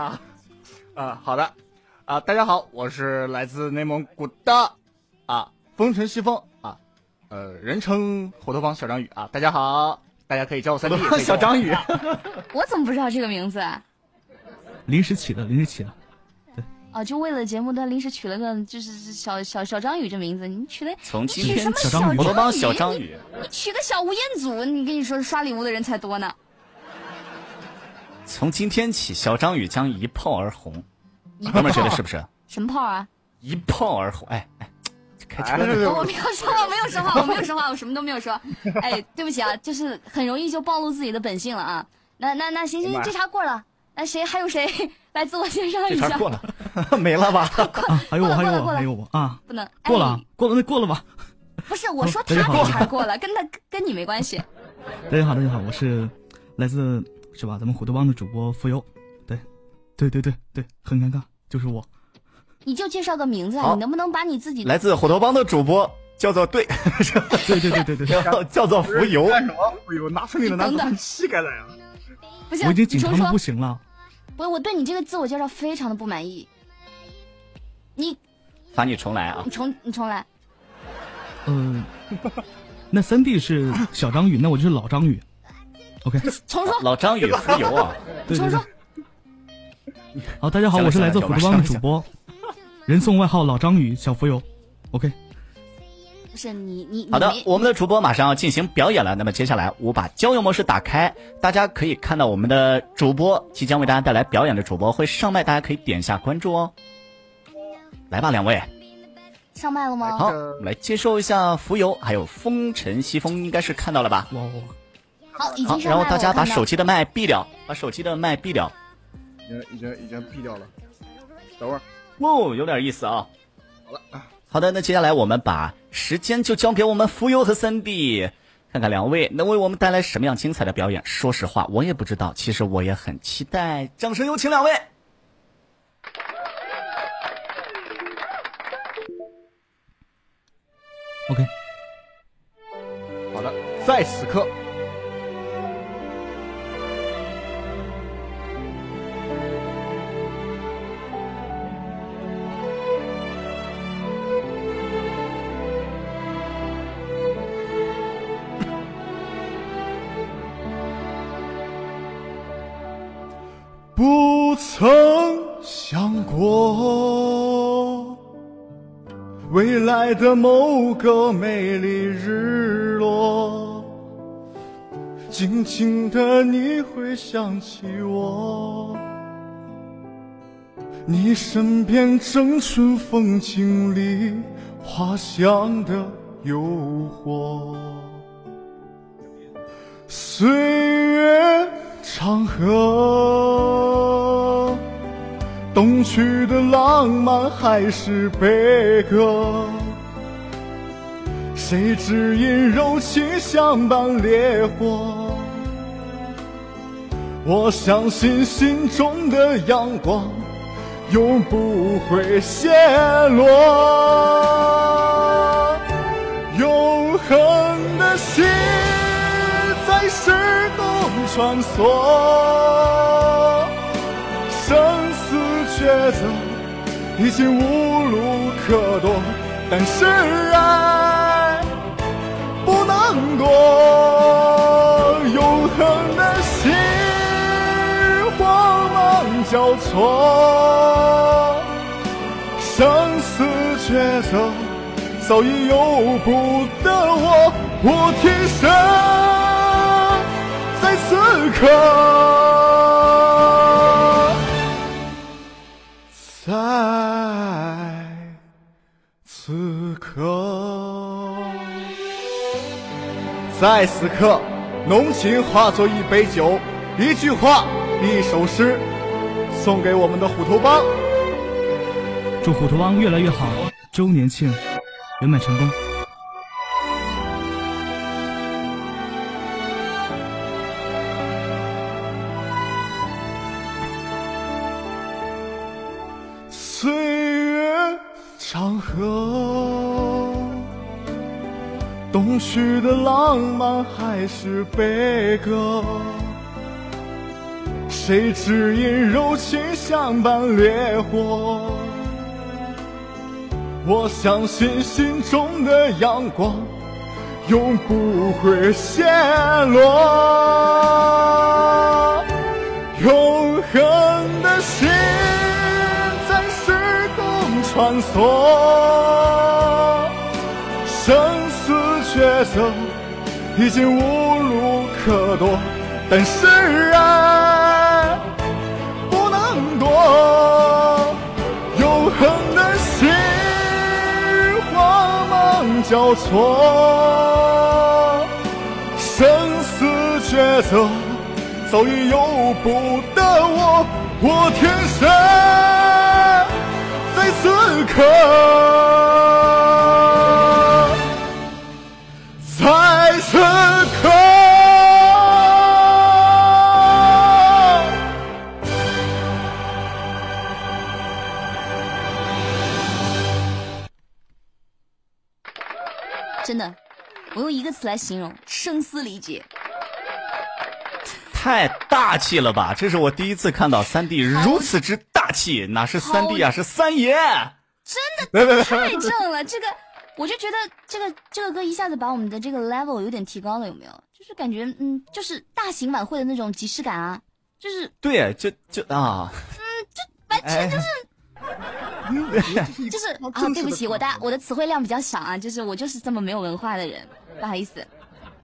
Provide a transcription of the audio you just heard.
啊啊，好的啊，大家好，我是来自内蒙古的啊风尘西风啊，呃，人称火头帮小张宇啊，大家好，大家可以叫我三弟，小张宇，我怎么不知道这个名字啊？临时起的，临时起的。啊，就为了节目，他临时取了个就是小小小张宇这名字，你取的从今天取什么小章鱼章虎头帮小章鱼，你取个小吴彦祖，你跟你说刷礼物的人才多呢。从今天起，小张宇将一炮而红。哥们儿觉得是不是？什么炮啊？一炮而红，哎哎，开车哎呢哦我没有说话，我没有说话，我没有说话，我什么都没有说。哎，对不起啊，就是很容易就暴露自己的本性了啊。那那那行行，这茬过了。那谁还有谁 来自我介绍这一下？茬过了，没了吧？啊，还有我，还有我，过了过了还有我啊！不能过了哎，过了，那过了吧。不是我说他这茬过了，跟他跟你没关系。大家好，大家好，我是来自是吧？咱们虎头帮的主播浮游。对，对对对对，很尴尬，就是我。你就介绍个名字啊，你能不能把你自己来自虎头帮的主播叫做对，对对对对对对，叫叫做浮游。干什么？浮游，拿出你的男子汉气概来啊！不行？我已经紧张的你重说不行了。不我对你这个自我介绍非常的不满意。你罚你重来啊你！重你重来，嗯，那三弟是小章鱼，那我就是老章鱼。OK，重说，老章鱼浮游啊！重说对对对。。好，大家好，我是来自虎头帮的主播，人送外号老章鱼小浮游。OK，不是你你你好的，我们的主播马上要进行表演了。那么接下来，我把交友模式打开，大家可以看到我们的主播即将为大家带来表演的主播会上麦，大家可以点一下关注哦。来吧，两位，上麦了吗？好，我们来接受一下浮游，还有风尘西风，应该是看到了吧？哇哇，好，已，经上麦。然后大家把手机的麦闭掉，把手机的麦闭掉。已经已经已经闭掉了，等会儿哦，有点意思啊。好了，好的，那接下来我们把时间就交给我们浮游和三弟，看看两位能为我们带来什么样精彩的表演。说实话，我也不知道，其实我也很期待。掌声有请两位。OK，好的，在此刻，不曾想过。未来的某个美丽日落，静静的你会想起我，你身边正春风经历花香的诱惑，岁月长河。东去的浪漫还是悲歌？谁指引柔情相伴烈火？我相信心中的阳光永不会泄落，永恒的心在时空穿梭。生死抉择已经无路可躲，但是爱不能躲。永恒的心，慌忙交错，生死抉择早已由不得我，我天生在此刻。在此刻，浓情化作一杯酒，一句话，一首诗，送给我们的虎头帮。祝虎头帮越来越好，周年庆圆满成功。岁月长河，冬去的浪漫还是悲歌？谁指引柔情相伴烈火？我相信心中的阳光永不会陷落，永恒的心在时空穿梭，抉择已经无路可躲，但是爱不能躲，永恒的心。光芒交错，生死抉择早已由不得我，我天生在此刻，真的，我用一个词来形容：声嘶力竭。太大气了吧！这是我第一次看到三弟如此之大气，哪是三弟啊，是三爷！真的太正了，这个我就觉得这个这个歌一下子把我们的这个 level 有点提高了，有没有？就是感觉嗯，就是大型晚会的那种即视感啊，就是对，就就啊，完全就是。就是 啊，对不起，我的的我的词汇量比较少啊，就是我就是这么没有文化的人，不好意思。